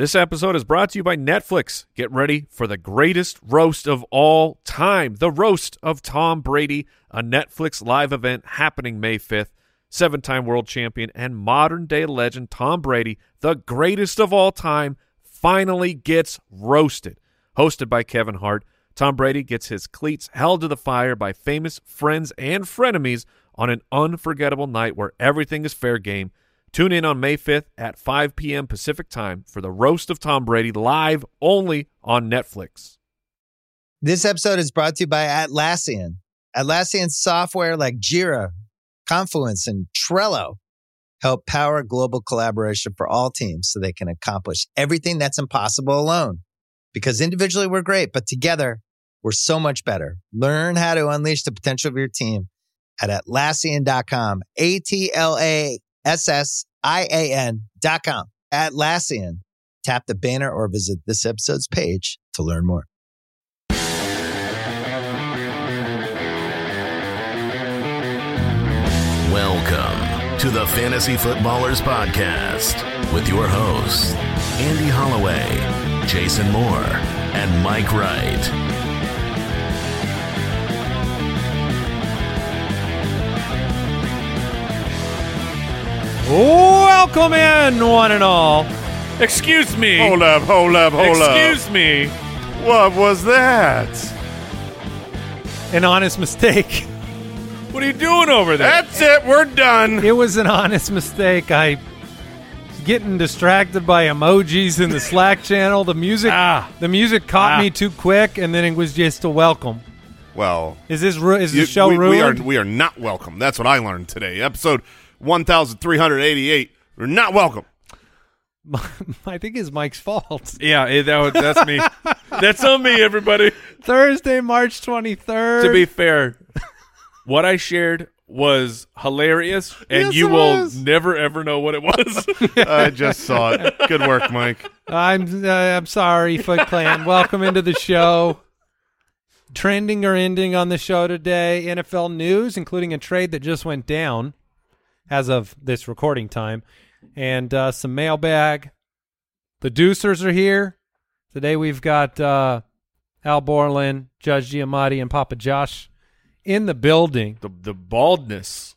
This episode is brought to you by Netflix. Get ready for the greatest roast of all time the roast of Tom Brady, a Netflix live event happening May 5th. Seven time world champion and modern day legend Tom Brady, the greatest of all time, finally gets roasted. Hosted by Kevin Hart, Tom Brady gets his cleats held to the fire by famous friends and frenemies on an unforgettable night where everything is fair game. Tune in on May 5th at 5 p.m. Pacific Time for the Roast of Tom Brady live only on Netflix. This episode is brought to you by Atlassian. Atlassian software like Jira, Confluence, and Trello help power global collaboration for all teams so they can accomplish everything that's impossible alone. Because individually we're great, but together we're so much better. Learn how to unleash the potential of your team at Atlassian.com. A T L A S S I A N dot com. Atlassian. Tap the banner or visit this episode's page to learn more. Welcome to the Fantasy Footballers Podcast with your hosts, Andy Holloway, Jason Moore, and Mike Wright. Welcome in, one and all. Excuse me. Hold up, hold up, hold up. Excuse me. What was that? an honest mistake. What are you doing over there? That's it. We're done. It was an honest mistake. I was getting distracted by emojis in the Slack channel. The music, Ah. the music caught Ah. me too quick, and then it was just a welcome. Well, Is this ru- is the you- show we, we are we are not welcome. That's what I learned today. Episode one thousand three hundred eighty-eight. We're not welcome. I think it's Mike's fault. yeah, eh, that, was- that's me. that's on me, everybody. Thursday, March twenty third. to be fair, what I shared was hilarious, and Yes, you it will was. never ever know what it was. I just saw it. Good work, Mike. I'm uh, I'm sorry, Foot Clan. Welcome into the show. Trending or ending on the show today, NFL news, including a trade that just went down as of this recording time, and uh, some mailbag. The Deucers are here today. We've got uh, Al Borland, Judge Giamatti, and Papa Josh in the building. the the baldness.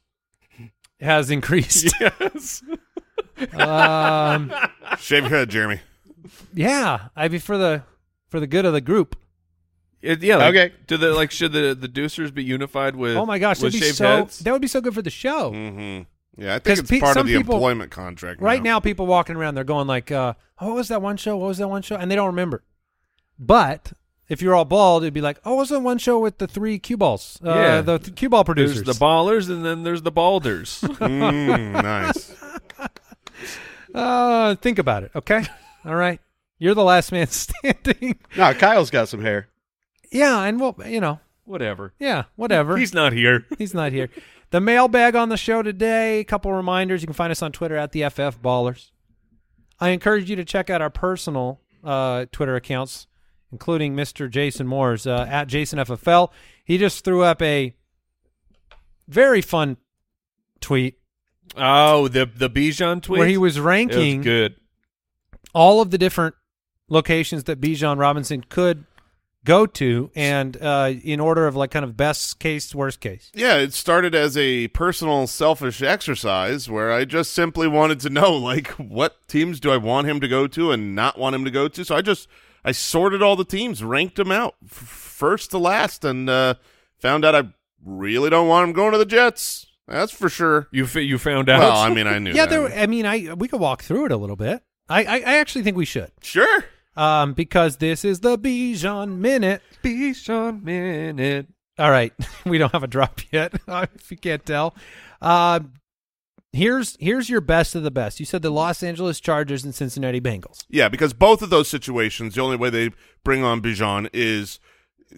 Has increased. Yes. um, Shave your head, Jeremy. yeah, I mean for the for the good of the group. It- yeah. Like, Okay. Do the like should the the Deucers be unified with? Oh my gosh, with that'd be so heads? that would be so good for the show. Mm-hmm. Yeah, I think it's pe- part of the people- employment contract. Right now, people walking around, they're going like, uh, "Oh, what was that one show? What was that one show?" And they don't remember. But if you're all bald, it'd be like, "Oh, what was that one show with the three cue balls? Uh, Yeah. the th- cue ball producers." There's the ballers, and then there's the balders. Mm, nice. Uh, think about it, okay? all right, you're the last man standing. No, Kyle's got some hair. yeah, and well, you know, Whatever. yeah, whatever. He's not here. He's not here. The mailbag on the show today. A couple reminders. You can find us on Twitter at the FF Ballers. I encourage you to check out our personal uh, Twitter accounts, including Mr. Jason Moore's uh, at JasonFFL. He just threw up a very fun tweet Oh, the the Bijan tweet where he was ranking was good. all of the different locations that Bijan Robinson could go to, and uh, in order of like kind of best case, worst case. Yeah, it started as a personal selfish exercise where I just simply wanted to know like what teams do I want him to go to and not want him to go to. So I just I sorted all the teams, ranked them out f- first to last and uh found out I really don't want him going to the Jets. That's for sure. You fi- you found out. Well, I mean, I knew Yeah, that. there. I mean, I we could walk through it a little bit. I, I, I actually think we should, Sure. Um, because this is the Bijan minute. Bijan minute. All right, we don't have a drop yet, if you can't tell. Uh, here's here's your best of the best. You said the Los Angeles Chargers and Cincinnati Bengals. Yeah, because both of those situations, the only way they bring on Bijan is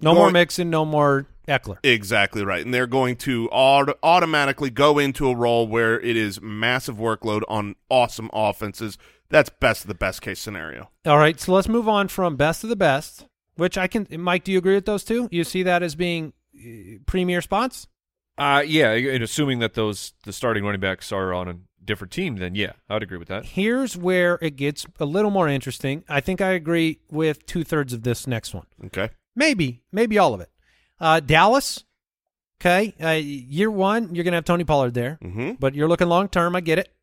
No more mixing, no more Ekeler. Exactly right. And they're going to aut- automatically go into a role where it is massive workload on awesome offenses. That's best of the best case scenario. All right, so let's move on from best of the best, which I can. Mike, do you agree with those two? You see that as being uh, premier spots? Uh, yeah, and assuming that those the starting running backs are on a different team, then yeah, I would agree with that. Here's where it gets a little more interesting. I think I agree with two thirds of this next one. Okay. Maybe, maybe all of it. Uh, Dallas, okay. Uh, year one, you're going to have Tony Pollard there, Mm-hmm. but you're looking long term. I get it.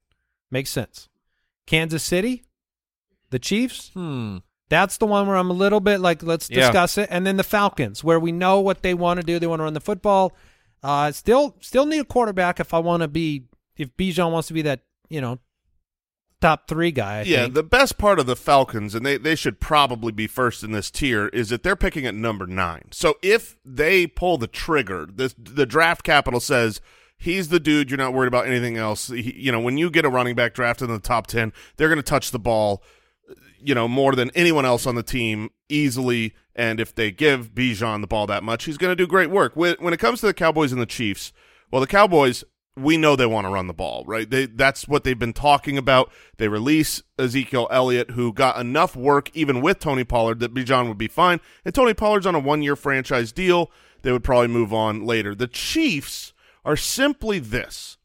Makes sense. Kansas City, the Chiefs, Hmm. that's the one where I'm a little bit like, let's Yeah. discuss it. And then the Falcons, where we know what they want to do. They want to run the football. Uh, still, still need a quarterback if I want to be, if Bijan wants to be that, you know, top three guy. I yeah, think. the best part of the Falcons, and they, they should probably be first in this tier, is that they're picking at number nine. So if they pull the trigger, the the draft capital says he's the dude. You're not worried about anything else. He, you know, when you get a running back drafted in the top ten, they're going to touch the ball, you know, more than anyone else on the team easily. And if they give Bijan the ball that much, he's going to do great work. When, when it comes to the Cowboys and the Chiefs, well, the Cowboys, we know they want to run the ball, right? They that's what they've been talking about. They release Ezekiel Elliott, who got enough work even with Tony Pollard that Bijan would be fine. And Tony Pollard's on a one-year franchise deal. They would probably move on later. The Chiefs are simply this.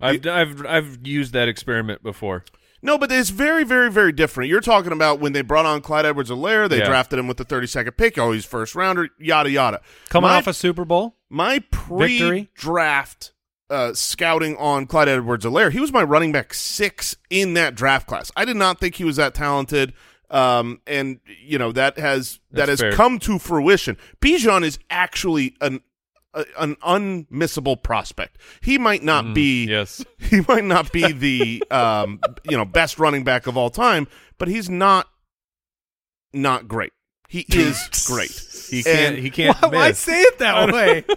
I've I've I've used that experiment before. No, but it's very, very, very different. You're talking about when they brought on Clyde Edwards-Helaire, they Yeah. drafted him with the 32nd pick. Oh, he's first rounder, yada yada. Coming My- off a Super Bowl. my Victory. pre-draft uh, scouting on Clyde Edwards-Helaire, he was my running back six in that draft class. I did not think he was that talented, um, and you know that has that That's has fair. come to fruition. Bijan is actually an a, an unmissable prospect. He might not be Mm, Yes. he might not be the um, you know best running back of all time, but he's not not great. He is great. He can't And- he can't Why, why say it that way?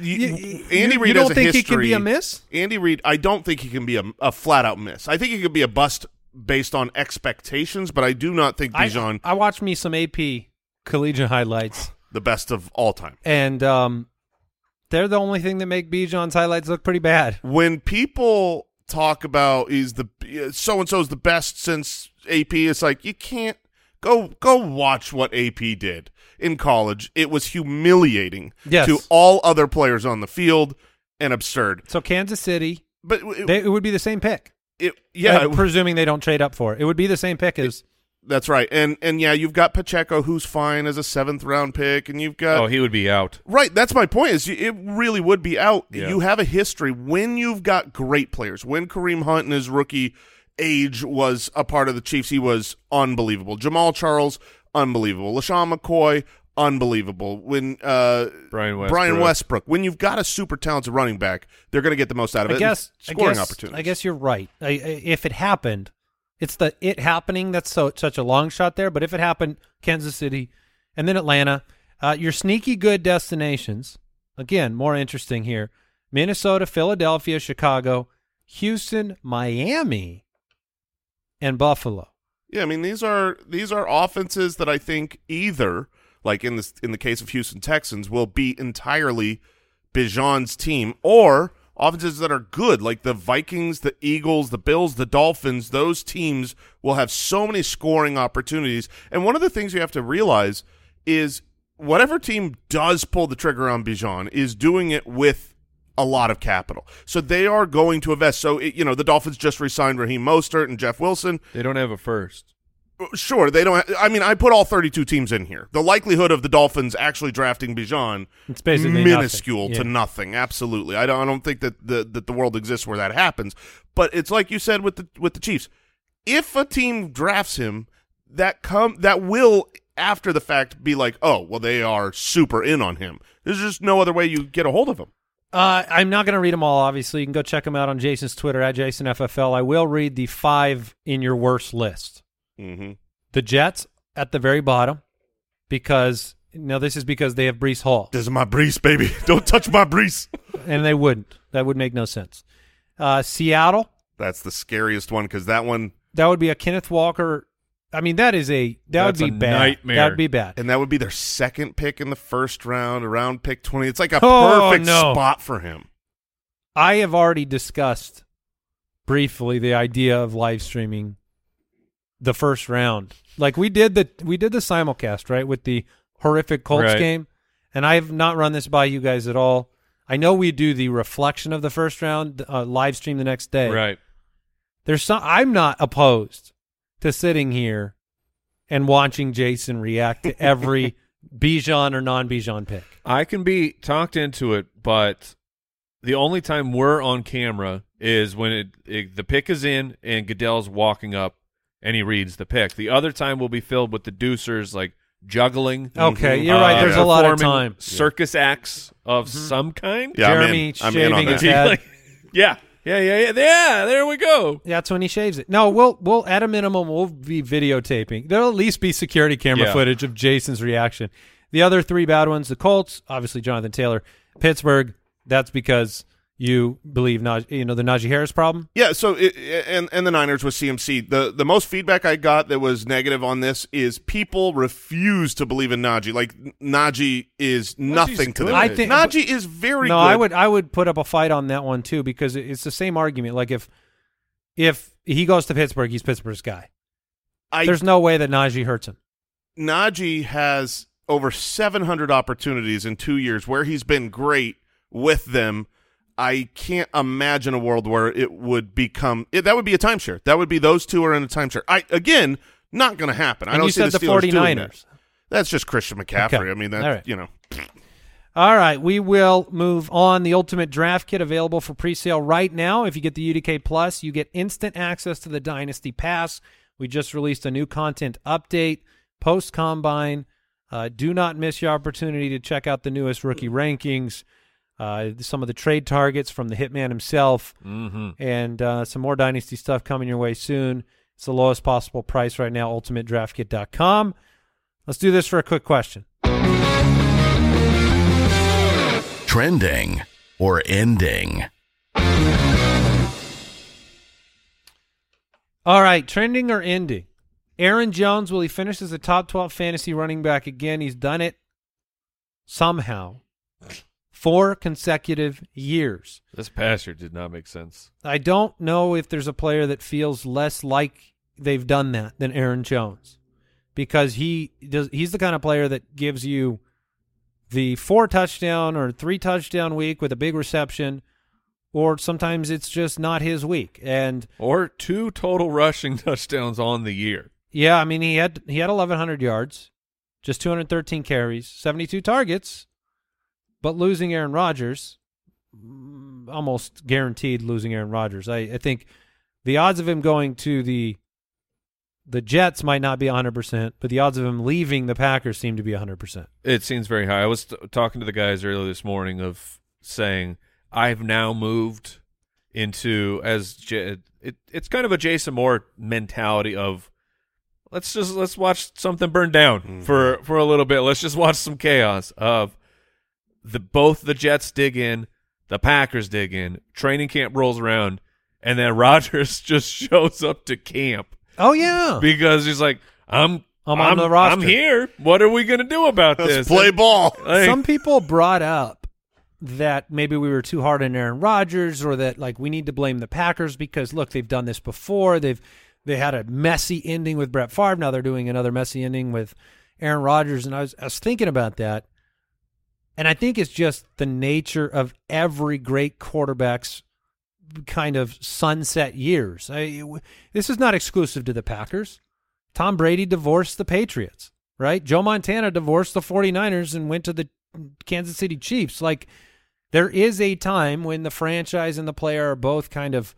You- You- Andy Reid you don't think he can be a miss? Andy Reid, I don't think he can be a, a flat out miss. I think he could be a bust based on expectations, but I do not think Bijan I, I watched me some AP collegiate highlights, the best of all time. and um, they're the only thing that make Bijan's highlights look pretty bad. When people talk about he's the so and so's the best since AP, it's like you can't go go watch what AP did in college. It was humiliating Yes. to all other players on the field and absurd. So Kansas City, But it, they, it would be the same pick. it- yeah, Uh, presuming they don't trade up for it, it would be the same pick as. That's right. And and yeah, you've got Pacheco who's fine as a seventh round pick and you've got Oh, he would be out. Right, that's my point is it really would be out. Yeah. You have a history when you've got great players. When Kareem Hunt in his rookie age was a part of the Chiefs, he was unbelievable. Jamaal Charles, unbelievable. LeSean McCoy, unbelievable. When uh Brian Westbrook. Brian Westbrook, when you've got a super talented running back, they're going to get the most out of I it. guess. scoring I guess, opportunities. I guess you're right. I, I, if it happened, it's the it happening that's so such a long shot there. But if it happened, Kansas City, and then Atlanta, uh, your sneaky good destinations. Again, more interesting here: Minnesota, Philadelphia, Chicago, Houston, Miami, and Buffalo. Yeah, I mean these are these are offenses that I think either like in this in the case of Houston Texans will be entirely Bijan's team or offenses that are good like the Vikings, the Eagles, the Bills, the Dolphins, those teams will have so many scoring opportunities. And one of the things you have to realize is whatever team does pull the trigger on Bijan is doing it with a lot of capital. So they are going to invest. So, it, you know, the Dolphins just re-signed Raheem Mostert and Jeff Wilson. They don't have a first. Uh, sure, they don't. I mean, I put all 32 teams in here. The likelihood of the Dolphins actually drafting Bijan It's basically minuscule nothing. to nothing. Absolutely, I don't. I don't think that the that the world exists where that happens. But it's like you said with the with the Chiefs. If a team drafts him, that come that will after the fact be like, oh, well, they are super in on him. There's just no other way you get a hold of him. Uh, I'm not going to read them all. Obviously, you can go check them out on Jason's Twitter at JasonFFL. I will read the five in your worst list. hmm The Jets at the very bottom because now this is because they have Breece Hall, This is my Breece, baby. Don't touch my Breece. and they wouldn't. That would make no sense. Uh, Seattle, That's the scariest one because that one that would be a Kenneth Walker. I mean, that is a that That's would be a bad. nightmare. That would be bad. and that would be their second pick in the first round, around pick 20. It's like a Oh, perfect no. spot for him. I have already discussed briefly the idea of live streaming the first round. Like we did the we did the simulcast right with the horrific Colts Right. game, and I have not run this by you guys at all. I know we do the reflection of the first round uh, live stream the next day, Right. There's some. I'm not opposed to sitting here and watching Jason react to every Bijan or non Bijan pick. I can be talked into it, but the only time we're on camera is when it, it the pick is in and Goodell's walking up and he reads the pick. The other time will be filled with the deucers like juggling. Okay, uh, you're right. There's a lot of time. Circus acts of some kind. Yeah, I'm in. Jeremy I'm in on shaving his that. head. Like, yeah, yeah, yeah, yeah, yeah. There we go. Yeah, that's when he shaves it. No, we'll we'll at a minimum we'll be videotaping. There'll at least be security camera Yeah. footage of Jason's reaction. The other three bad ones: the Colts, obviously Jonathan Taylor, Pittsburgh. That's because you believe Naj- you know the Najee Harris problem. Yeah, so it, and and the Niners with CMC. The the most feedback I got that was negative on this is people refuse to believe in Najee. Like Najee is nothing to them. I think- Najee is very no, good. I would I would put up a fight on that one too because it's the same argument. Like if if he goes to Pittsburgh, he's Pittsburgh's guy. I There's no way that Najee hurts him. Najee has over 700 opportunities in two years where he's been great with them. I can't imagine a world where it would become it, that would be a timeshare. That would be those two are in a timeshare. I again, not going to happen. I don't you see said the, the Steelers 49ers. that. That's just Christian McCaffrey. Okay. I mean, that right. you know, All right, we will move on. The Ultimate Draft Kit available for pre-sale right now. If you get the UDK Plus, you get instant access to the Dynasty Pass. We just released a new content update post combine. Uh, do not miss your opportunity to check out the newest rookie rankings, uh, some of the trade targets from the Hitman himself, Mm-hmm. and uh, some more Dynasty stuff coming your way soon. It's the lowest possible price right now. UltimateDraftKit.com. Let's do this for a quick question. Trending or ending. All right, trending or ending? Aaron Jones, will he finish as a top 12 fantasy running back again? He's done it somehow. Four consecutive years. This past year did not make sense. I don't know if there's a player that feels less like they've done that than Aaron Jones because he does he's the kind of player that gives you the four touchdown or three touchdown week with a big reception or sometimes it's just not his week and Or two total rushing touchdowns on the year. Yeah, I mean he had he had 1100 yards, just 213 carries, 72 targets, but losing Aaron Rodgers, almost guaranteed losing Aaron Rodgers. I, I think the odds of him going to the the Jets might not be 100%, but the odds of him leaving the Packers seem to be 100%. It seems very high. I was t- talking to the guys earlier this morning of saying I've now moved into as J- it, it's kind of a Jason Moore mentality of let's just let's watch something burn down mm-hmm. for for a little bit. Let's just watch some chaos of the both the Jets dig in, the Packers dig in, training camp rolls around, and then Rodgers just shows up to camp Oh yeah. because he's like, I'm I'm on the roster." I'm here. What are we gonna do about let's this? play ball. Like- Some people brought up that maybe we were too hard on Aaron Rodgers or that like we need to blame the Packers because look, they've done this before. They've they had a messy ending with Brett Favre. Now they're doing another messy ending with Aaron Rodgers. And I was I was thinking about that. And I think it's just the nature of every great quarterback's kind of sunset years. I, this is not exclusive to the Packers. Tom Brady divorced the Patriots, right? Joe Montana divorced the 49ers and went to the Kansas City Chiefs. Like there is a time when the franchise and the player are both kind of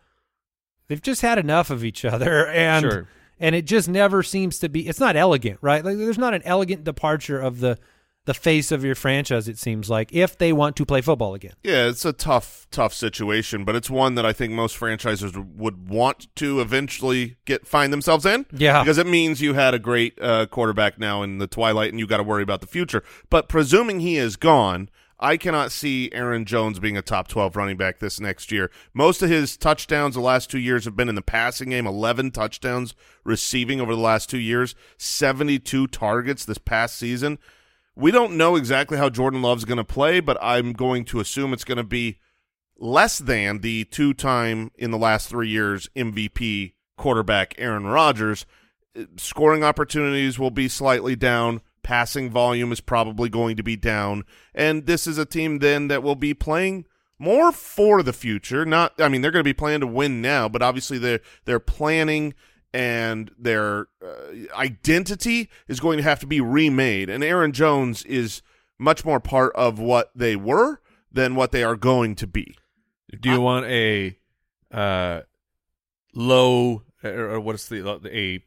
they've just had enough of each other and Sure. and it just never seems to be it's not elegant, right? Like there's not an elegant departure of the the face of your franchise it seems like if they want to play football again. Yeah, it's a tough, tough situation, but it's one that I think most franchises would want to eventually get find themselves in. Yeah. because it means you had a great uh, quarterback now in the twilight, and you got to worry about the future. But presuming he is gone, I cannot see Aaron Jones being a top twelve running back this next year. Most of his touchdowns the last two years have been in the passing game. Eleven touchdowns receiving over the last two years. Seventy-two targets this past season. We don't know exactly how Jordan Love's going to play, but I'm going to assume it's going to be less than the two-time in the last three years MVP quarterback Aaron Rodgers. Scoring opportunities will be slightly down. Passing volume is probably going to be down, and this is a team then that will be playing more for the future. Not, I mean, they're going to be playing to win now, but obviously they're they're planning and their uh, identity is going to have to be remade. And Aaron Jones is much more part of what they were than what they are going to be. Do you want a uh, low or, or what's the a?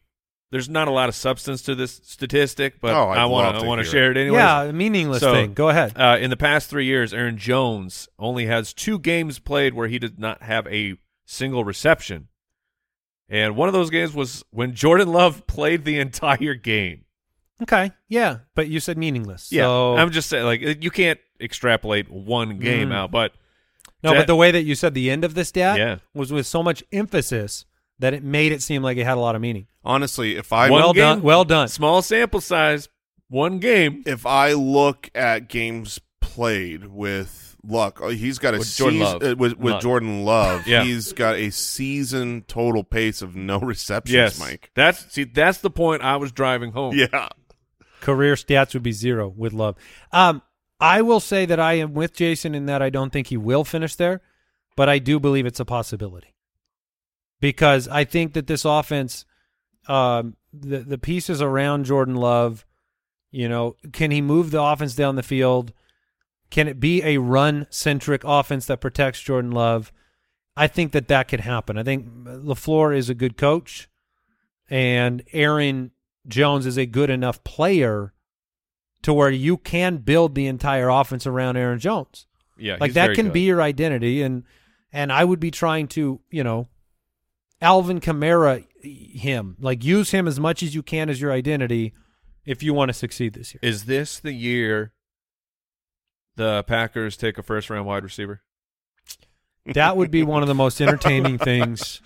There's not a lot of substance to this statistic, but Oh, I'd want to to I want to share it anyway. yeah, a meaningless So- thing. Go ahead. Uh, in the past three years, Aaron Jones only has two games played where he did not have a single reception, and one of those games was when Jordan Love played the entire game. Okay, yeah, but you said meaningless. Yeah, so, I'm just saying, like you can't extrapolate one game Mm. out, but no, Ja- but the way that you said the end of this stat Yeah. was with so much emphasis that it made it seem like it had a lot of meaning. Honestly, if I One well game- done. Well done. small sample size, one game. if I look at games played with Luck, oh, he's got a With Jordan seas- Love. uh, with, with Love. Jordan Love. Yeah. he's got a season total pace of no receptions. Yes, Mike. That's see, that's the point I was driving home. Yeah, Career stats would be zero with Love. Um, I will say that I am with Jason in that I don't think he will finish there, but I do believe it's a possibility because I think that this offense, um, the the pieces around Jordan Love, you know, can he move the offense down the field? Can it be a run centric offense that protects Jordan Love? I think that that could happen. I think LaFleur is a good coach, and Aaron Jones is a good enough player to where you can build the entire offense around Aaron Jones. yeah, like that can good. be your identity, and and I would be trying to you know, Alvin Kamara him like use him as much as you can as your identity if you want to succeed this year. Is this the year the Packers take a first round wide receiver? That would be one of the most entertaining things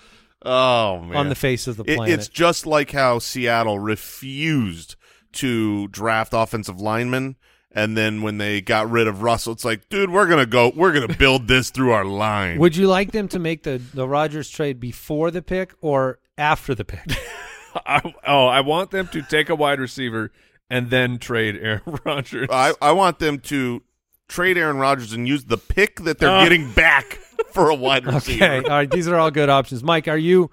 oh man, on the face of the It- planet. it's just like how Seattle refused to draft offensive linemen. And then when they got rid of Russell, it's like, dude, we're gonna go, we're gonna build this through our line. would you like them to make the the Rodgers trade before the pick or after the pick? I, oh, I want them to take a wide receiver and then trade Aaron Rodgers. I, I want them to trade Aaron Rodgers and use the pick that they're Uh. getting back for a wide receiver. Okay, all right. These are all good options. Mike, are you?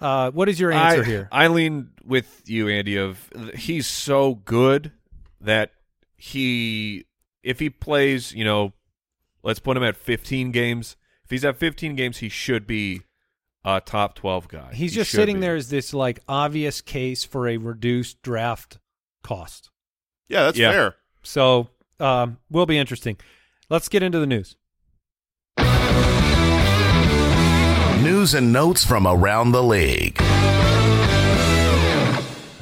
Uh, what is your answer I, here? I lean with you, Andy. Of he's so good that he, if he plays, you know, let's put him at 15 games. If he's at 15 games, he should be a top 12 guy. He's He just sitting be. there as this like obvious case for a reduced draft cost. Yeah, that's Yeah. fair. So um, will be interesting. Let's get into the news. News and notes from around the league.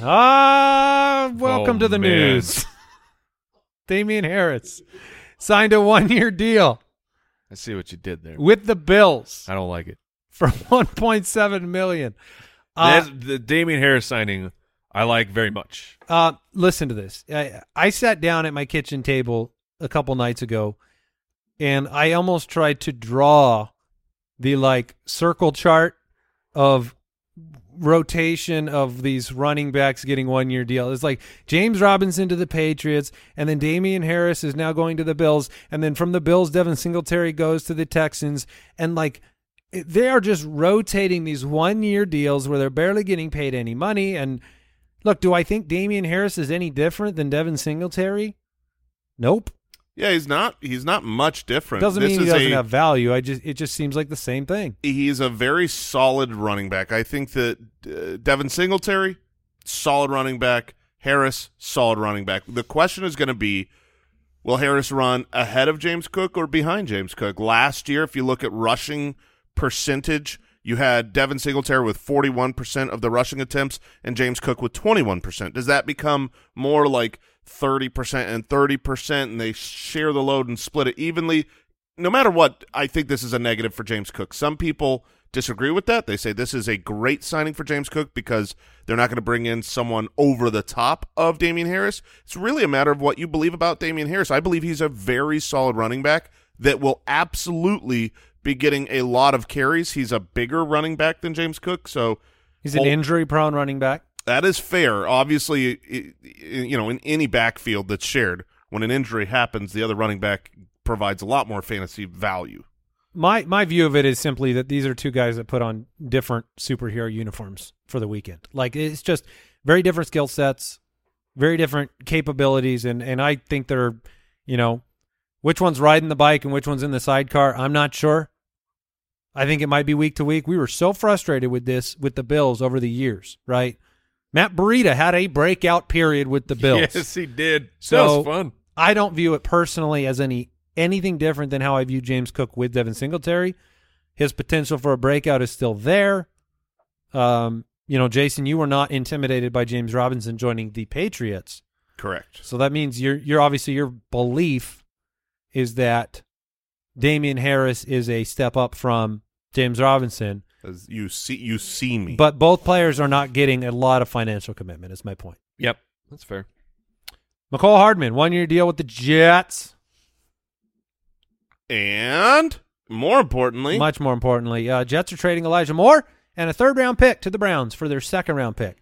Ah, welcome Oh, to the man. news. Damien Harris signed a one-year deal I see what you did there. with the Bills I don't like it. for 1.7 million. Uh, the Damien Harris signing, I like very much. Uh, listen to this. I, I sat down at my kitchen table a couple nights ago, and I almost tried to draw the like circle chart of rotation of these running backs getting one year deal. It's like James Robinson to the Patriots, and then Damien Harris is now going to the Bills, and then from the Bills, Devin Singletary goes to the Texans, and like they are just rotating these one year deals where they're barely getting paid any money. And look, do I think Damien Harris is any different than Devin Singletary? Nope. Yeah, he's not. He's not much different. Doesn't This mean he doesn't a- have value. I just it just seems like the same thing. he's a very solid running back. I think that uh, Devin Singletary, solid running back. Harris, solid running back. The question is going to be, will Harris run ahead of James Cook or behind James Cook? Last year, if you look at rushing percentage, you had Devin Singletary with 41% of the rushing attempts and James Cook with 21%. Does that become more like 30% and 30% and they share the load and split it evenly? no matter what, I think this is a negative for James Cook. Some people disagree with that. They say this is a great signing for James Cook because they're not going to bring in someone over the top of Damien Harris. It's really a matter of what you believe about Damien Harris. I believe he's a very solid running back that will absolutely be getting a lot of carries. He's a bigger running back than James Cook, so He's an injury prone running back. that is fair. Obviously, you know, in any backfield that's shared, when an injury happens, the other running back provides a lot more fantasy value. my my view of it is simply that these are two guys that put on different superhero uniforms for the weekend. Like it's just very different skill sets, very different capabilities, and and I think they're, you know, which one's riding the bike and which one's in the sidecar. I'm not sure. I think it might be week to week. We were so frustrated with this with the Bills over the years, right? Matt Breida had a breakout period with the Bills. Yes, he did. So- that was fun. I don't view it personally as any anything different than how I view James Cook with Devin Singletary. His potential for a breakout is still there. Um, you know, Jason, you were not intimidated by James Robinson joining the Patriots. Correct. So that means you're you're obviously your belief is that Damien Harris is a step up from James Robinson, As you see, you see me. but both players are not getting a lot of financial commitment. Is my point. Yep, that's fair. Mecole Hardman, one year deal with the Jets. and more importantly, Much more importantly, uh, Jets are trading Elijah Moore and a third round pick to the Browns for their second round pick.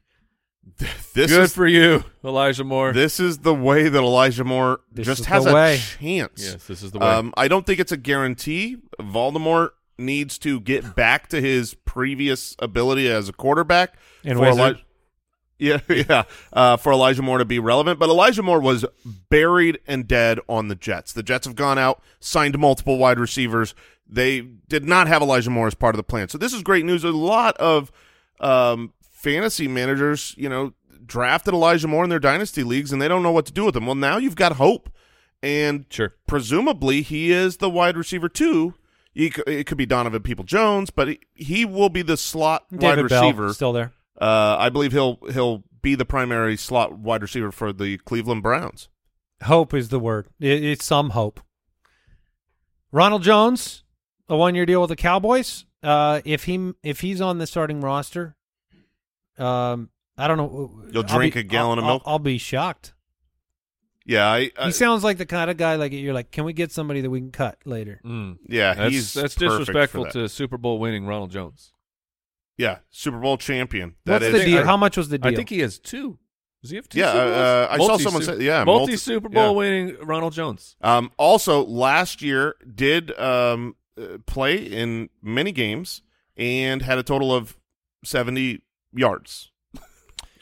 this Good is for you, Elijah Moore. this is the way that Elijah Moore This just has a way. chance. yes, this is the way. Um, I don't think it's a guarantee. Voldemort needs to get back to his previous ability as a quarterback. And for Eli- yeah, yeah, uh, for Elijah Moore to be relevant. But Elijah Moore was buried and dead on the Jets. The Jets have gone out, signed multiple wide receivers. They did not have Elijah Moore as part of the plan. So this is great news. A lot of um, fantasy managers, you know, drafted Elijah Moore in their dynasty leagues, and they don't know what to do with him. Well, now you've got hope, and sure. presumably he is the wide receiver too. He It could be Donovan Peoples-Jones, but he, he will be the slot wide David Bell receiver. still there. Uh, I believe he'll he'll be the primary slot wide receiver for the Cleveland Browns. Hope is the word. It, it's some hope. Ronald Jones, a one year deal with the Cowboys. Uh, if he if he's on the starting roster, um, I don't know. You'll I'll drink be- a gallon of I'll- milk? I'll, I'll be shocked. Yeah, I, I he sounds like the kind of guy like you're like, can we get somebody that we can cut later? Mm. yeah That's, he's that's perfect for disrespectful that. to Super Bowl winning Ronald Jones. yeah Super Bowl champion. That What's is the deal? I- How much was the deal? I think he has two. Does he have two? Yeah, Super Bowls? uh, I saw someone Super- say- yeah, multi multi- Super Bowl yeah. winning Ronald Jones. Um, also, last year did um, uh, play in many games and had a total of seventy yards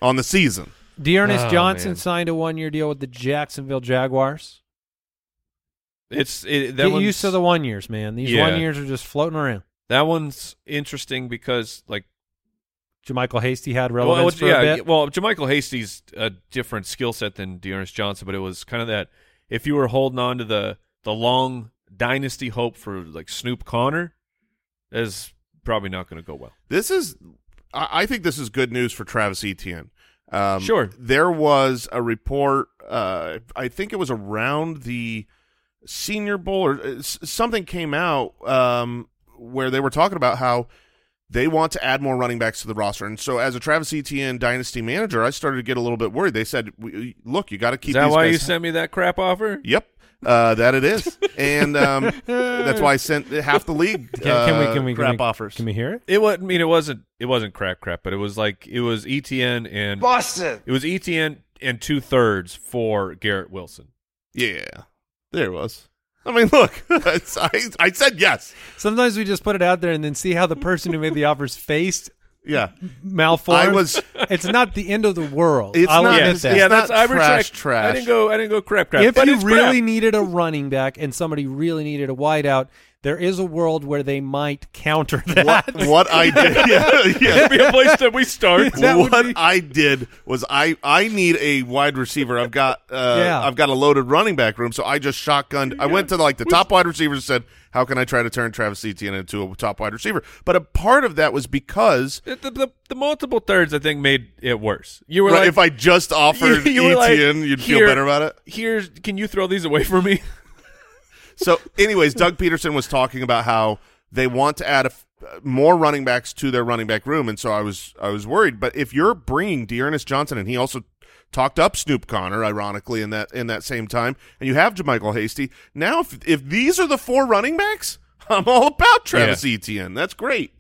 on the season. D'Ernest Oh, Johnson man. signed a one year deal with the Jacksonville Jaguars. It's it, that Get used to the one years, man. These Yeah. one years are just floating around. that one's interesting because like JaMycal Hasty had well, relevance for yeah, a bit. well, JaMycal Hasty's a different skill set than D'Ernest Johnson, but it was kind of that if you were holding on to the the long dynasty hope for like Snoop Conner, is probably not going to go well. This is, I, I think this is good news for Travis Etienne. Um, Sure. There was a report, uh, I think it was around the Senior Bowl or uh, something came out um, where they were talking about how they want to add more running backs to the roster. And so as a Travis Etienne dynasty manager, I started to get a little bit worried. They said, look, you got to keep Is that why you sent me that crap offer? Yep. Uh, that it is, and um, that's why I sent half the league. Can, can we uh, can we crap can we, offers? Can we hear it? It was. I mean, it wasn't. It wasn't crap, crap, but it was like it was Etienne and Boston. it was Etienne and two thirds for Garrett Wilson. Yeah, there it was. I mean, look, I, I said yes. Sometimes we just put it out there and then see how the person who made the offers faced Yeah, malformed. I was. It's not the end of the world. It's I'll not- admit it's- that. yeah, not that's I trash, retract. trash. I didn't go. I didn't go crap, crap. if but you really crap. needed a running back and somebody really needed a wideout, there is a world where they might counter that. What, what I did, yeah, yeah. be a place that we start. That what be- I did was I I need a wide receiver. I've got uh, Yeah. I've got a loaded running back room, so I just shotgunned. I went to like the top wide receivers and said, "How can I try to turn Travis Etienne into a top wide receiver?" But a part of that was because The, the, the, the multiple thirds, I think, made it worse. You were right, like, if I just offered you were like, Etienne, you'd feel better about it. Here's, can you throw these away from me? So, anyways, Doug Pederson was talking about how they want to add a f- more running backs to their running back room, and so I was I was worried. But if you're bringing D'Ernest Johnson, and he also talked up Snoop Conner, ironically in that in that same time, and you have JaMycal Hasty, now if if these are the four running backs, I'm all about Travis Etienne. That's great.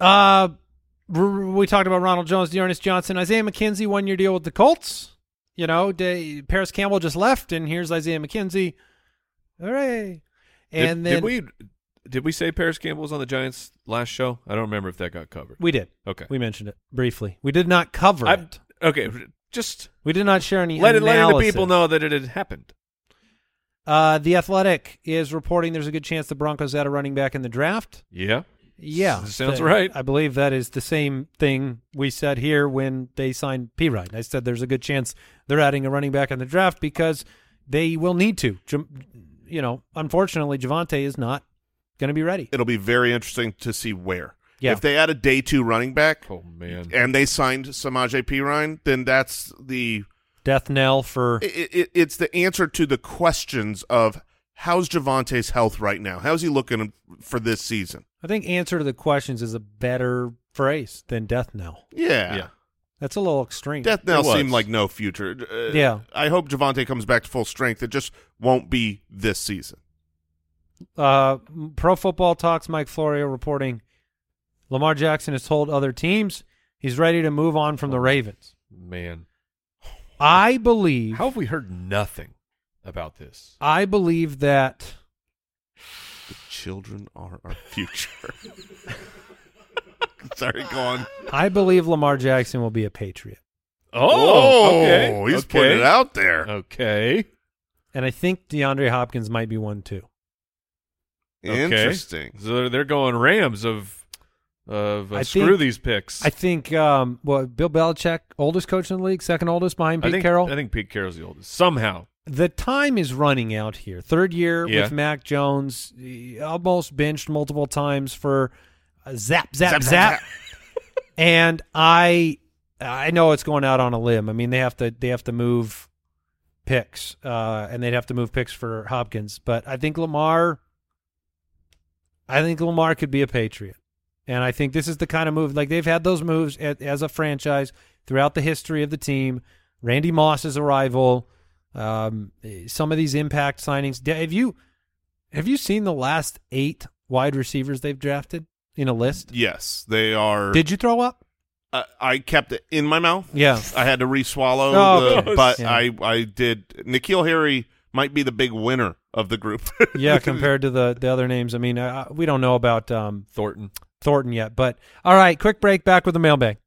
Uh, r- r- we talked about Ronald Jones, D'Ernest Johnson, Isaiah McKenzie, one year deal with the Colts. You know, De- Parris Campbell just left, and here's Isaiah McKenzie. Hooray. And did, then did we did we say Parris Campbell was on the Giants last show? I don't remember if that got covered. we did. Okay. We mentioned it briefly. We did not cover I- it. Okay, just We did not share any let it, letting the people know that it had happened. Uh, the Athletic is reporting there's a good chance the Broncos had a running back in the draft. Yeah. Yeah, sounds Th- right. I believe that is the same thing we said here when they signed Perine. I said there's a good chance they're adding a running back in the draft because they will need to. Jam- You know, unfortunately, Javonte is not going to be ready. It'll be very interesting to see where. Yeah. If they add a day two running back Oh man. and they signed Samaje Perine, then that's the Death knell for it, it, it's the answer to the questions of how's Javonte's health right now? How's he looking for this season? I think answer to the questions is a better phrase than death knell. Yeah. Yeah. That's a little extreme. Death Knell It was. seemed like no future. Uh, Yeah. I hope Javonte comes back to full strength. It just won't be this season. Uh, Pro Football Talks Mike Florio reporting Lamar Jackson has told other teams he's ready to move on from the Ravens. Man. I believe How have we heard nothing about this? I believe that The children are our future. Sorry, go on. I believe Lamar Jackson will be a Patriot. okay. he's okay. putting it out there. Okay. And I think DeAndre Hopkins might be one too. Okay. Interesting. So they're- they're going Rams of of uh, I screw think- these picks. I think um well Bill Belichick, oldest coach in the league, second oldest behind I Pete think Carroll. I think Pete Carroll's the oldest. Somehow. the time is running out here. Third year Yeah. with Mac Jones, almost benched multiple times for zap, zap, Zap, zap, zap, zap. And I, I know it's going out on a limb. I mean, they have to, they have to move picks, uh, and they'd have to move picks for Hopkins. But I think Lamar, I think Lamar could be a Patriot, and I think this is the kind of move like they've had those moves at, as a franchise throughout the history of the team. Randy Moss's arrival, um, some of these impact signings. Have you have you seen the last eight wide receivers they've drafted in a list? Yes, they are. Did you throw up? I, I kept it in my mouth. Yeah. I had to re-swallow, Oh, the, but yeah. I I did. N'Keal Harry might be the big winner of the group. Yeah, compared to the the other names. I mean, uh, we don't know about um, Thornton. Thornton yet, but all right. Quick break. Back with the mailbag.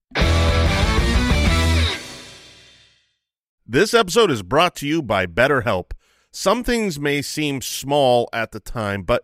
This episode is brought to you by BetterHelp. Some things may seem small at the time, but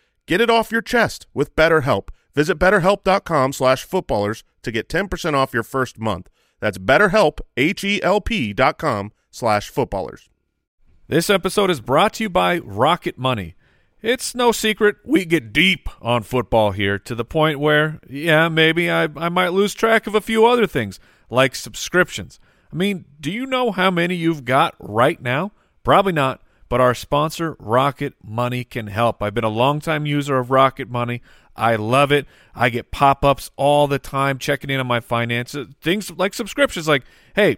Get it off your chest with BetterHelp. Visit betterhelp.com slash footballers to get 10% off your first month. That's betterhelp, H-E-L-P dot com slash footballers. This episode is brought to you by Rocket Money. It's no secret we get deep on football here to the point where, yeah, maybe I, I might lose track of a few other things, like subscriptions. I mean, do you know how many you've got right now? Probably not, but our sponsor, Rocket Money, can help. I've been a longtime user of Rocket Money. I love it. I get pop ups all the time checking in on my finances. Things like subscriptions, like, hey,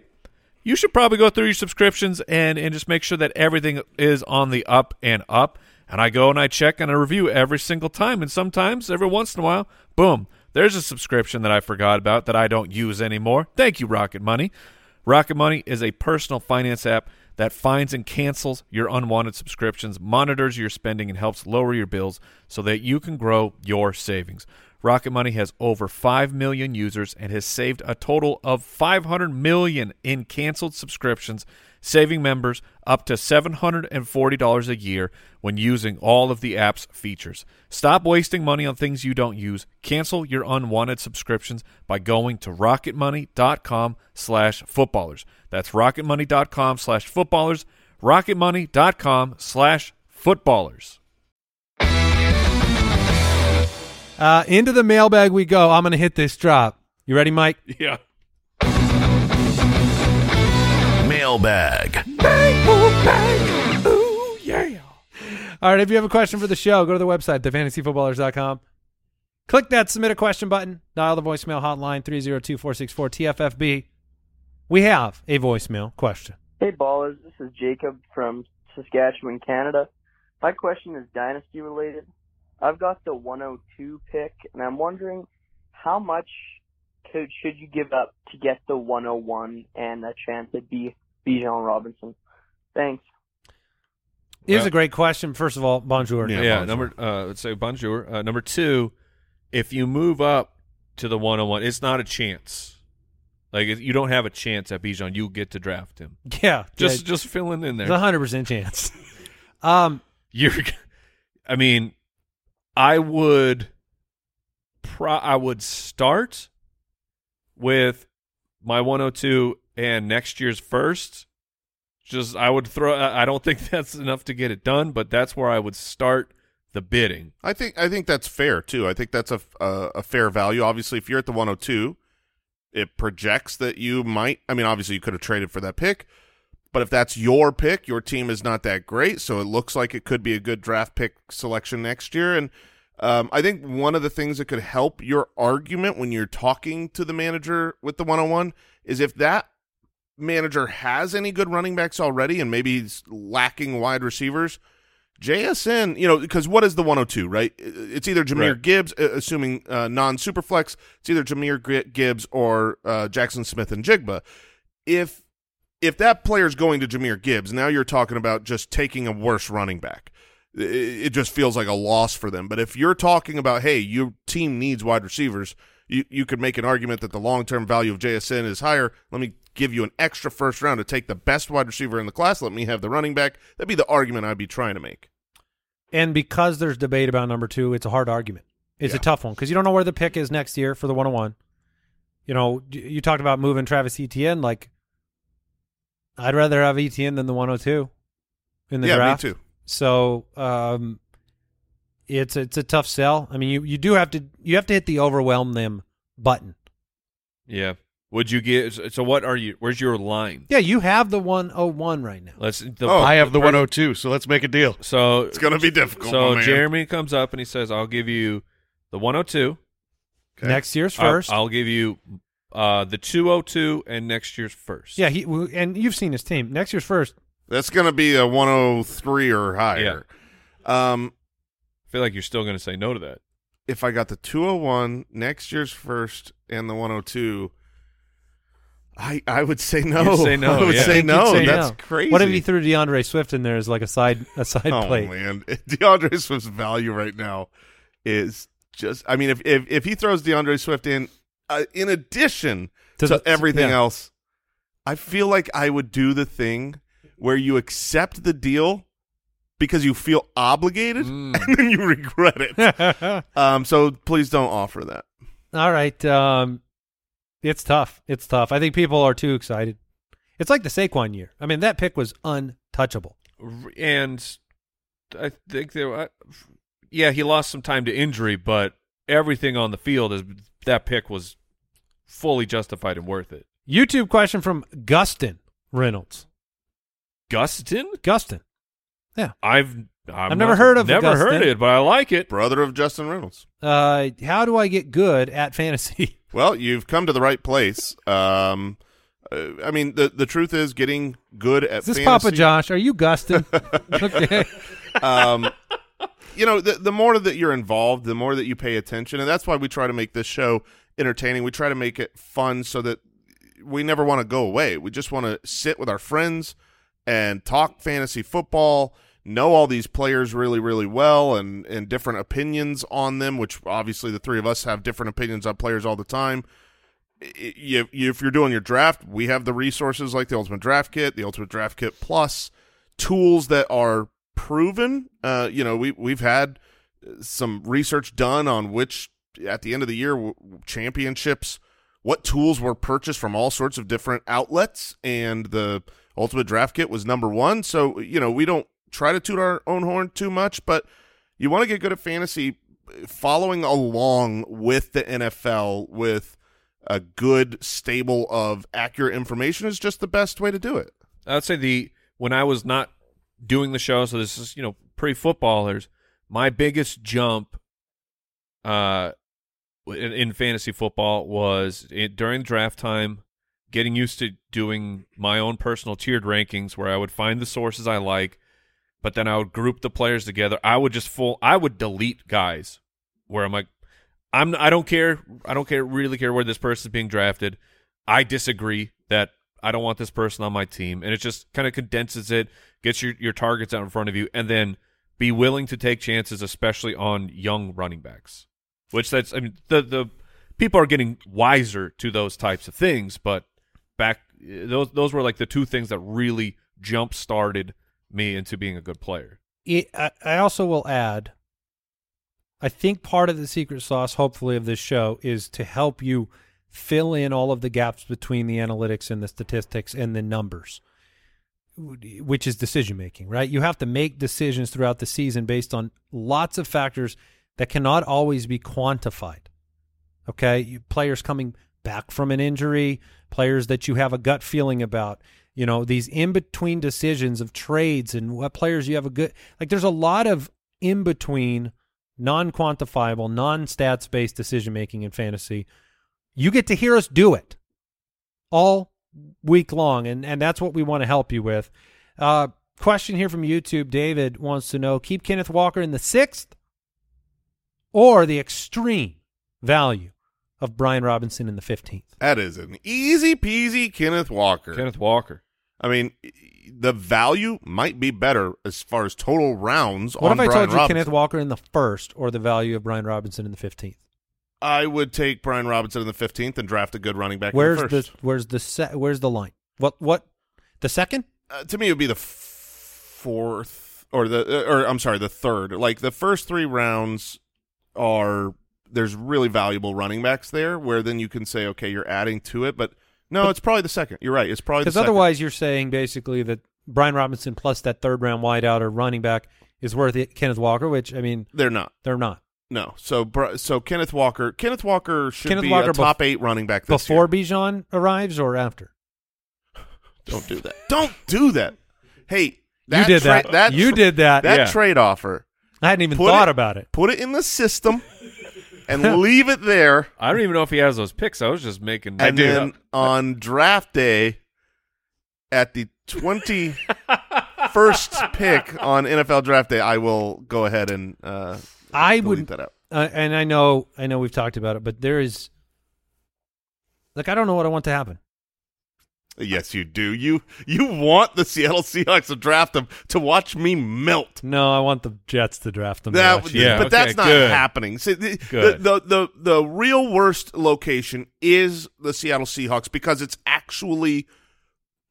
you should probably go through your subscriptions and and just make sure that everything is on the up and up. And I go and I check and I review every single time. And sometimes, every once in a while, boom, there's a subscription that I forgot about that I don't use anymore. Thank you, Rocket Money. Rocket Money is a personal finance app that finds and cancels your unwanted subscriptions, monitors your spending, and helps lower your bills so that you can grow your savings. Rocket Money has over 5 million users and has saved a total of 500 million in canceled subscriptions, saving members up to $740 a year when using all of the app's features. Stop wasting money on things you don't use. Cancel your unwanted subscriptions by going to rocketmoney.com slash footballers. That's rocketmoney.com slash footballers, rocketmoney.com slash footballers. Uh, into the mailbag we go. I'm going to hit this drop. You ready, Mike? Yeah. Mailbag. All right. If you have a question for the show, go to the website, thefantasyfootballers.com. Click that submit a question button. Dial the voicemail hotline 302 464 TFFB. We have a voicemail question. Hey ballers, this is Jacob from Saskatchewan, Canada. My question is dynasty related. I've got the 102 pick, and I'm wondering how much could should you give up to get the 101 and a chance at B Bijan Robinson? Thanks. Here's Well- a great question. First of all, bonjour. Yeah. Yeah, bonjour. number uh let's say bonjour. Uh, number 2, if you move up to the 101, it's not a chance. Like if you don't have a chance at Bijan, you get to draft him. Yeah. Just yeah, just filling in there's there. a hundred percent chance. um, You're I mean, I would pro I would start with my 102 and next year's first. Just I would throw I don't think that's enough to get it done, but that's where I would start the bidding. I think I think that's fair too. I think that's a, a a fair value. Obviously, if you're at the 102, it projects that you might. I mean, obviously, you could have traded for that pick, but if that's your pick, your team is not that great, so it looks like it could be a good draft pick selection next year. And um, I think one of the things that could help your argument when you're talking to the manager with the 101 is if that manager has any good running backs already, and maybe he's lacking wide receivers. JSN, you know, because what is the 102, right? It's either Jahmyr Right. Gibbs, uh, assuming uh, non superflex. It's either Jahmyr Gibbs or uh, Jaxon Smith-Njigba. If if that player's going to Jahmyr Gibbs, now you're talking about just taking a worse running back. I- It just feels like a loss for them. But if you're talking about, hey, your team needs wide receivers, you you could make an argument that the long term value of JSN is higher. Let me give you an extra first round to take the best wide receiver in the class. Let me have the running back. That'd be the argument I'd be trying to make. and because there's debate about number two, it's a hard argument. It's Yeah. a tough one because you don't know where the pick is next year for the 101. You know, you talked about moving Travis Etienne. Like, I'd rather have Etienne than the 102 in the yeah, draft. me too. So, um, it's it's a tough sell. I mean, you you do have to you have to hit the overwhelm them button. Yeah. Would you get so what are you where's your line? Yeah, you have the 101 right now. Let's the, Oh, I have the person- 102, so let's make a deal. So It's gonna be difficult. So man. Jeremy comes up and he says, "I'll give you the 102. Okay. Next year's I'll- 1st I'll, give you uh, the 202 and next year's first. yeah, he and you've seen his team. Next year's first. That's gonna be a 103 or higher. Um, I feel like you're still going to say no to that. if I got the 201 next year's first and the 102, I I would say no. You'd say no, I would yeah. say You'd no. say That's no. crazy. What if he threw DeAndre Swift in there as like a side a side Oh play? man, DeAndre Swift's value right now is just. I mean, if if if he throws DeAndre Swift in, uh, in addition To to, the- everything yeah. else, I feel like I would do the thing where you accept the deal because you feel obligated Mm. and then you regret it. um, so please don't offer that. All right. Um, it's tough. It's tough. I think people are too excited. It's like the Saquon year. I mean, that pick was untouchable. And I think there, I- yeah, he lost some time to injury, but everything on the field is that pick was fully justified and worth it. YouTube question from Gustin Reynolds. Gustin, Gustin. Yeah. I've i I've never heard of never Gustin. heard it, but I like it. Brother of Justin Reynolds. Uh, how do I get good at fantasy? Well, you've come to the right place. Um, uh, I mean, the the truth is, getting good at Is this fantasy, Papa Josh? Are you Gustin? okay. um, you know, the, the more that you're involved, the more that you pay attention, and that's why we try to make this show entertaining. We try to make it fun so that we never want to go away. We just want to sit with our friends and talk fantasy football. Know all these players really, really well and and different opinions on them. Which obviously the three of us have different opinions on players all the time. If you're doing your draft, we have the resources like the Ultimate Draft Kit, the Ultimate Draft Kit Plus, tools that are proven. Uh, you know, we we've had some research done on which at the end of the year championships what tools were purchased from all sorts of different outlets and the ultimate draft kit was number one so you know we don't try to toot our own horn too much but you want to get good at fantasy following along with the nfl with a good stable of accurate information is just the best way to do it I'd say the when I was not doing the show, so this is you know pre footballers. My biggest jump, uh, in, in fantasy football was it, during draft time, getting used to doing my own personal tiered rankings where I would find the sources I like, but then I would group the players together. I would just full. I would delete guys where I'm like, I'm. I don't care. I don't care. Really care where this person is being drafted. I disagree that I don't want this person on my team, and it just kind of condenses it, gets your your targets out in front of you, and then be willing to take chances, especially on young running backs. Which that's I mean the the people are getting wiser to those types of things, but back eh, those those were like the two things that really jump started me into being a good player. it, I, I also will add i think part of the secret sauce hopefully of this show is to help you fill in all of the gaps between the analytics and the statistics and the numbers which is decision making right you have to make decisions throughout the season based on lots of factors that cannot always be quantified okay you, players coming back from an injury players that you have a gut feeling about you know these in between decisions of trades and what players you have a good like there's a lot of in between non quantifiable non stats based decision making in fantasy. You get to hear us do it all week long and and that's what we want to help you with. Uh question here from youtube. David wants to know keep kenneth walker in the sixth or the extreme value of brian robinson in the 15th that is an easy peasy kenneth walker Kenneth Walker. i mean the value might be better as far as total rounds What on if I Brian told you Robinson. Kenneth Walker in the first or the value of Brian Robinson in the fifteenth? I would take Brian Robinson in the 15th and draft a good running back Where's in the the where's the se- where's the line? What what the second? uh, to me, it would be the f- fourth or the or I'm sorry, the third. Like the first three rounds are there's really valuable running backs there, where then you can say, okay, you're adding to it. But no, it's probably the second. You're right. It's probably Because otherwise, you're saying basically that Brian Robinson plus that third round wideout or running back is worth it. Kenneth Walker, which I mean they're not. they're not No. So so Kenneth Walker, Kenneth Walker should Kenneth be Walker a bef- top eight running back this before year. Bijan arrives or after. Don't do that. Don't do that. Hey, that you did tra- that. that you did that. that Yeah. trade offer. I hadn't even Put thought it- about it. Put it in the system and leave it there. I don't even know if he has those picks. I was just making. and it then up. on draft day at the 20 first pick on NFL draft day I will go ahead and uh I delete would, that out. uh, and I know I know we've talked about it, but there is like I don't know what I want to happen. Yes, you do. You you want the Seattle Seahawks to draft them to watch me melt. No, I want the Jets to draft them. That, watch. Yeah, but okay, that's not good. happening. See, the, Good. The, the the the real worst location is the Seattle Seahawks because it's actually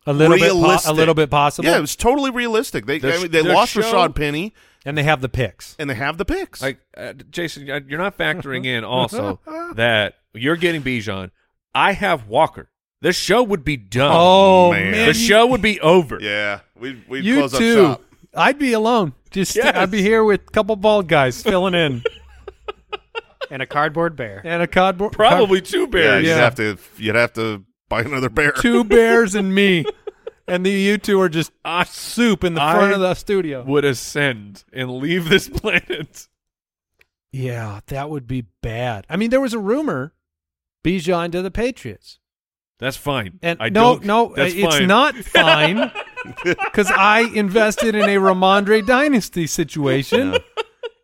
a little bit, po- a little bit possible. yeah, it was totally realistic. They The I mean, they lost show- Rashaad Penny and they have the picks. and they have the picks. like uh, Jason, you're not factoring in also that you're getting Bijan. I have Walker. This show would be done. Oh man. man, the show would be over. yeah, we we you close too. up shop. I'd be alone. Just Yes. I'd be here with a couple bald guys filling in and a cardboard bear. and a cardboard. Probably two bears. Yeah, bears. you'd Yeah. have to you'd have to buy another bear. two bears and me, and the you two are just I soup in the I front of the studio. would ascend and leave this planet. Yeah, that would be bad. I mean, there was a rumor Bijan to the Patriots. That's fine. And I no, don't, no, that's it's fine. not fine because I invested in a Rhamondre dynasty situation,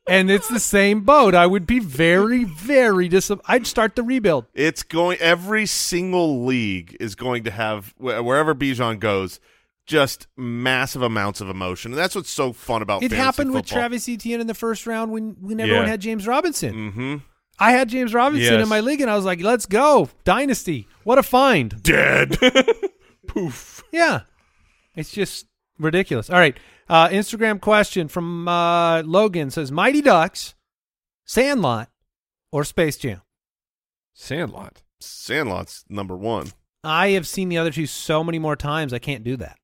and it's the same boat. I would be very, very dis. I'd start the rebuild. It's going every single league is going to have wherever Bijan goes just massive amounts of emotion. And that's what's so fun about It fantasy happened with. Travis Etienne in the first round when when everyone Yeah. had James Robinson. Mm-hmm. I had James Robinson Yes. in my league, and I was like, "Let's go, dynasty! What a find!" Dead. Poof. Yeah, it's just ridiculous. All right, uh, Instagram question from uh, Logan says: Mighty Ducks, Sandlot, or Space Jam? Sandlot. Sandlot's number one. I have seen the other two so many more times. I can't do that.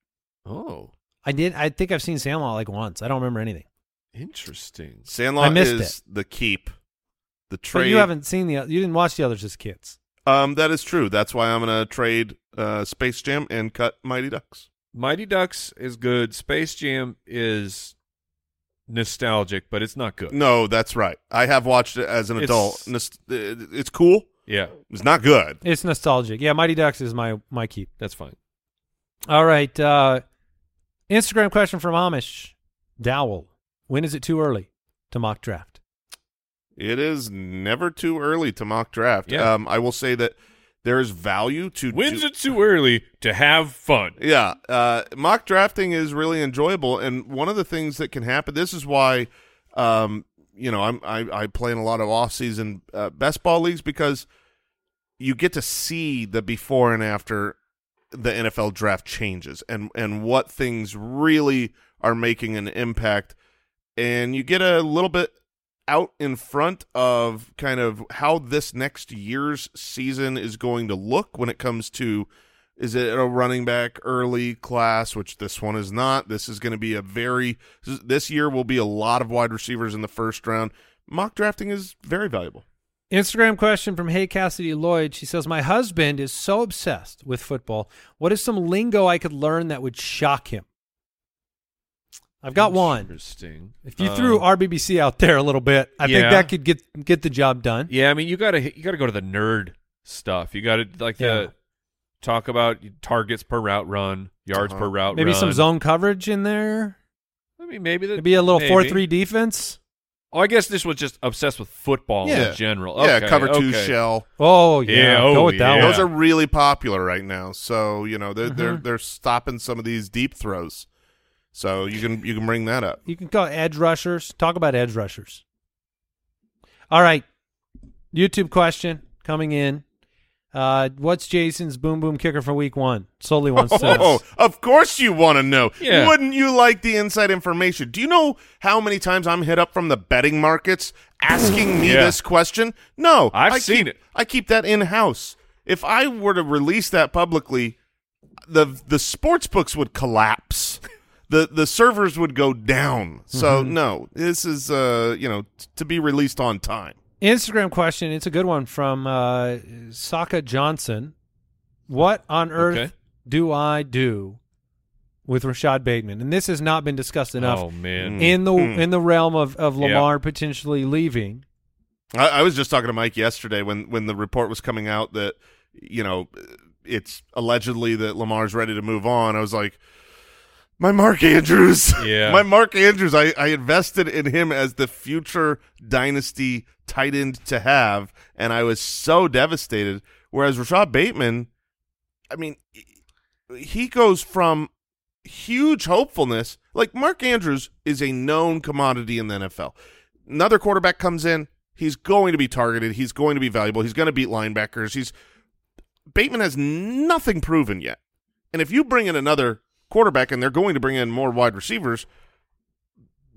Oh, I did. I think I've seen Sandlot like once. I don't remember anything. interesting. Sandlot I missed is the keep. The But trade. you haven't seen the. You didn't watch the others as kids. Um, that is true. That's why I'm gonna trade uh, Space Jam and cut Mighty Ducks. Mighty Ducks is good. Space Jam is nostalgic, but it's not good. No, that's right. I have watched it as an It's- adult. Nost- uh, It's cool. Yeah, It's not good. It's nostalgic. Yeah, Mighty Ducks is my my keep. that's fine. All right. Uh, Instagram question from Amish Dowell. When is it too early to mock draft? It is never too early to mock draft. Yeah. Um, I will say that there is value to When's to- it too early to have fun? Yeah, uh, mock drafting is really enjoyable, and one of the things that can happen. This is why, um, you know, I'm I, I play in a lot of off-season uh, best ball leagues because you get to see the before and after the NFL draft changes, and and what things really are making an impact, and you get a little bit out in front of kind of how this next year's season is going to look when it comes to is it a running back early class which this one is not this is going to be a very this year will be a lot of wide receivers in the first round mock drafting is very valuable Instagram question from Hey Cassidy Lloyd. She says, My husband is so obsessed with football. What is some lingo I could learn that would shock him? I've got one. Interesting. If you Um, threw RBBC out there a little bit, I think that could get get the job done. Yeah, I mean, you gotta you gotta go to the nerd stuff. You gotta like Yeah. the talk about targets per route run, yards Uh-huh. per route. Run. Maybe some zone coverage in there. I mean, maybe that, be a little four three defense. Oh, I guess this was just obsessed with football Yeah. in general. yeah cover two okay. shell Oh yeah, Yeah, go oh, with that yeah. one. those are really popular right now so you know they're they're Mhm. they're stopping some of these deep throws so you can you can bring that up You can call edge rushers. Talk about edge rushers. All right. YouTube question coming in. Uh, what's Jason's boom boom kicker for week one? Solely wants to know. Oh, of course you want to know. Yeah. Wouldn't you like the inside information? Do you know how many times I'm hit up from the betting markets asking me Yeah. this question? No, I've I seen keep- it. I keep that in house. If I were to release that publicly, the the sports books would collapse. The the servers would go down. So Mm-hmm. no, this is uh you know t- to be released on time. Instagram question. It's a good one from uh, Saka Johnson. What on earth Okay. do I do with Rashod Bateman? And this has not been discussed enough Oh man, in the Hmm. in the realm of, of Yeah. Lamar potentially leaving. I, I was just talking to Mike yesterday when when the report was coming out that you know it's allegedly that Lamar's ready to move on. I was like, my Mark Andrews, Yeah. my Mark Andrews. I, I invested in him as the future dynasty tight end to have, and I was so devastated. Whereas Rashod Bateman, I mean, he goes from huge hopefulness. Like Mark Andrews is a known commodity in the NFL. Another quarterback comes in, he's going to be targeted, he's going to be valuable, he's going to beat linebackers. He's Bateman has nothing proven yet. And if you bring in another quarterback and they're going to bring in more wide receivers,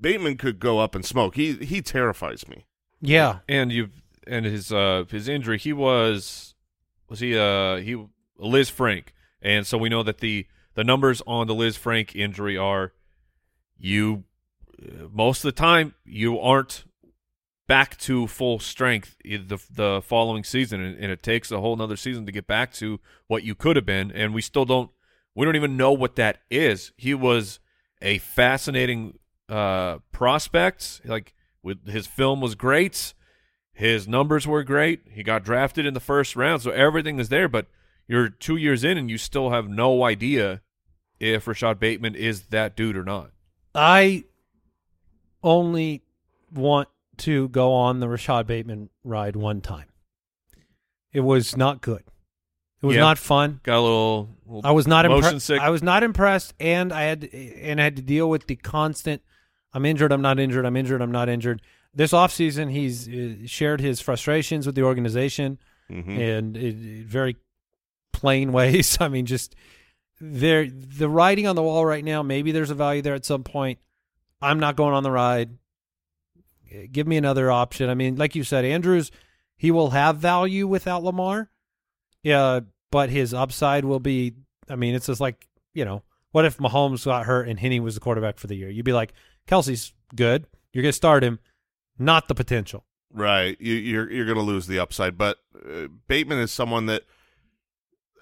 Bateman could go up and smoke. He he terrifies me. Yeah. and you and his uh his injury. He was was he uh he Lisfranc, and so we know that the the numbers on the Lisfranc injury are you uh, most of the time you aren't back to full strength the the following season, and, and it takes a whole another season to get back to what you could have been, and we still don't we don't even know what that is. He was a fascinating uh prospect, like with his film was great, his numbers were great. He got drafted in the first round, so everything is there. But you're two years in, and you still have no idea if Rashod Bateman is that dude or not. I only want to go on the Rashod Bateman ride one time. It was not good. It was Yeah. not fun. Got a little, little I was not motion impressed. sick. I was not impressed, and I had and I had to deal with the constant. I'm injured. I'm not injured. I'm injured. I'm not injured. This offseason, he's uh, shared his frustrations with the organization Mhm. in, in very plain ways. I mean, just there the writing on the wall right now. Maybe there's a value there at some point. I'm not going on the ride. Uh, Give me another option. I mean, like you said, Andrews, he will have value without Lamar. Yeah, but his upside will be. I mean, it's just like you know, what if Mahomes got hurt and Henne was the quarterback for the year? You'd be like, Kelce's good. You're gonna start him, not the potential. Right, you, you're you're going to lose the upside, but uh, Bateman is someone that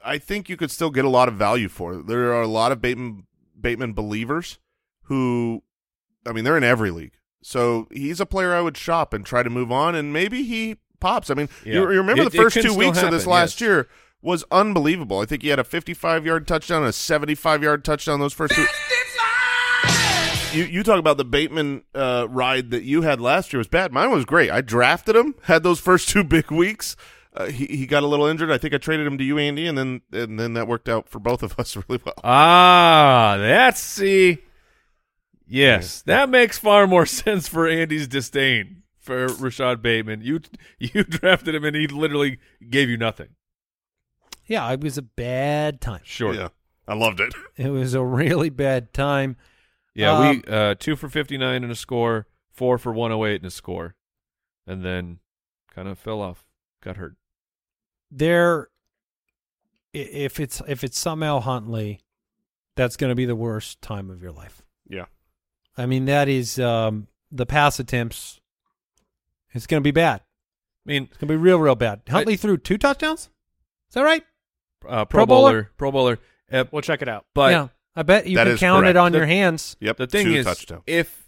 I think you could still get a lot of value for. There are a lot of Bateman Bateman believers who, I mean, they're in every league, so he's a player I would shop and try to move on, and maybe he pops. I mean, Yeah. you, you remember It- the first two still weeks of this last yes. year was unbelievable. I think he had a 55 yard touchdown, and a 75 yard touchdown those first two. You you talk about the Bateman uh, ride that you had last year was bad. Mine was great. I drafted him, had those first two big weeks. Uh, he he got a little injured. I think I traded him to you, Andy, and then and then that worked out for both of us really well. Ah, that's see. Yes, that makes far more sense for Andy's disdain for Rashod Bateman. You you drafted him and he literally gave you nothing. Yeah, it was a bad time. Sure. Yeah, I loved it. It was a really bad time. Yeah, Um, we uh two for fifty nine in a score, four for one oh eight in a score, and then kind of fell off, got hurt. There, if it's if it's somehow Huntley, that's going to be the worst time of your life. Yeah, I mean, that is um, the pass attempts. It's going to be bad. I mean, It's going to be real, real bad. Huntley threw two touchdowns. Is that right? uh, Pro, Pro Bowler? Bowler, Pro Bowler. Uh, We'll check it out. but yeah, I bet you can is count it on The- your hands. yep. the thing two is, touchdowns. if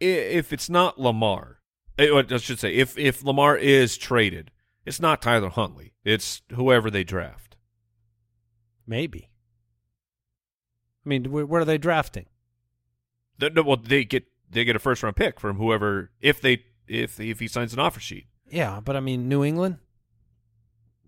if it's not Lamar, eh, what I should say, if if Lamar is traded, it's not Tyler Huntley. It's whoever they draft. Maybe. I mean, wh- what are they drafting? The- no, well, they get they get a first round pick from whoever if they if if he signs an offer sheet. Yeah, but I mean, New England.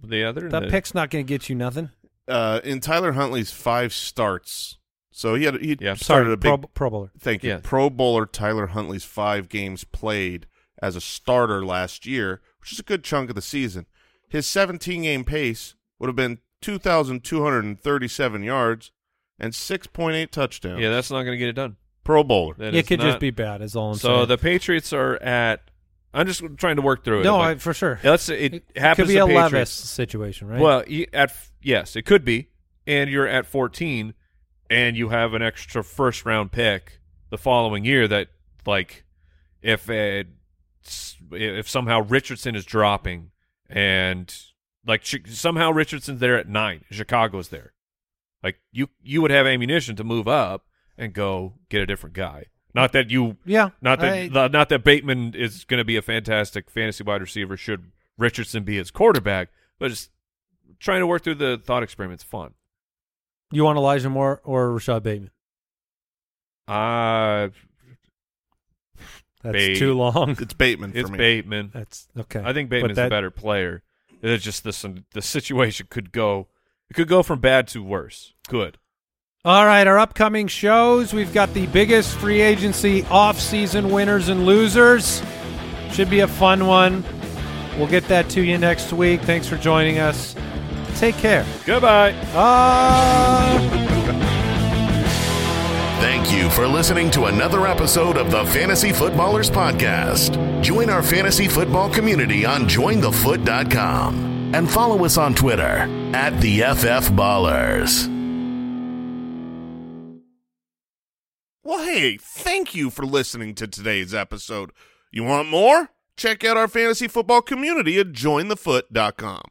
The other That the- pick's not going to get you nothing. uh, in Tyler Huntley's five starts, so he had he Yeah. started Sorry, a big Pro, Pro Bowler. Thank you. Yeah. Pro Bowler Tyler Huntley's five games played as a starter last year, which is a good chunk of the season. His 17 game pace would have been 2,237 yards and 6.8 touchdowns. Yeah, that's not going to get it done. Pro Bowler. That It is could not- just be bad. Is all I'm so. saying. The Patriots are at. I'm just trying to work through it. no, I, for sure. let's say it, happens could be to a Levis Patriots. situation, right? Well, at yes, it could be, and you're at 14, and you have an extra first round pick the following year. That like, if it, if somehow Richardson is dropping, and like somehow Richardson's there at nine, Chicago's there, like you you would have ammunition to move up and go get a different guy. Not that you yeah, not that I- the- not that Bateman is going to be a fantastic fantasy wide receiver. Should Richardson be his quarterback? But just trying to work through the thought experiment's fun. you want Elijah Moore or Rashod Bateman? Uh That's Bate. too long. It's Bateman for it's me. Bateman. That's okay. I think But Bateman's that- a better player. It's just this the situation could go it could go from bad to worse. Good. All right, our upcoming shows. We've got the biggest free agency off-season winners and losers. Should be a fun one. We'll get that to you next week. Thanks for joining us. Take care. Goodbye. Ah. Thank you for listening to another episode of the Fantasy Footballers Podcast. Join our fantasy football community on jointhefoot.com and follow us on Twitter at the FF Ballers. Well, hey, thank you for listening to today's episode. You want more? Check out our fantasy football community at jointhefoot.com.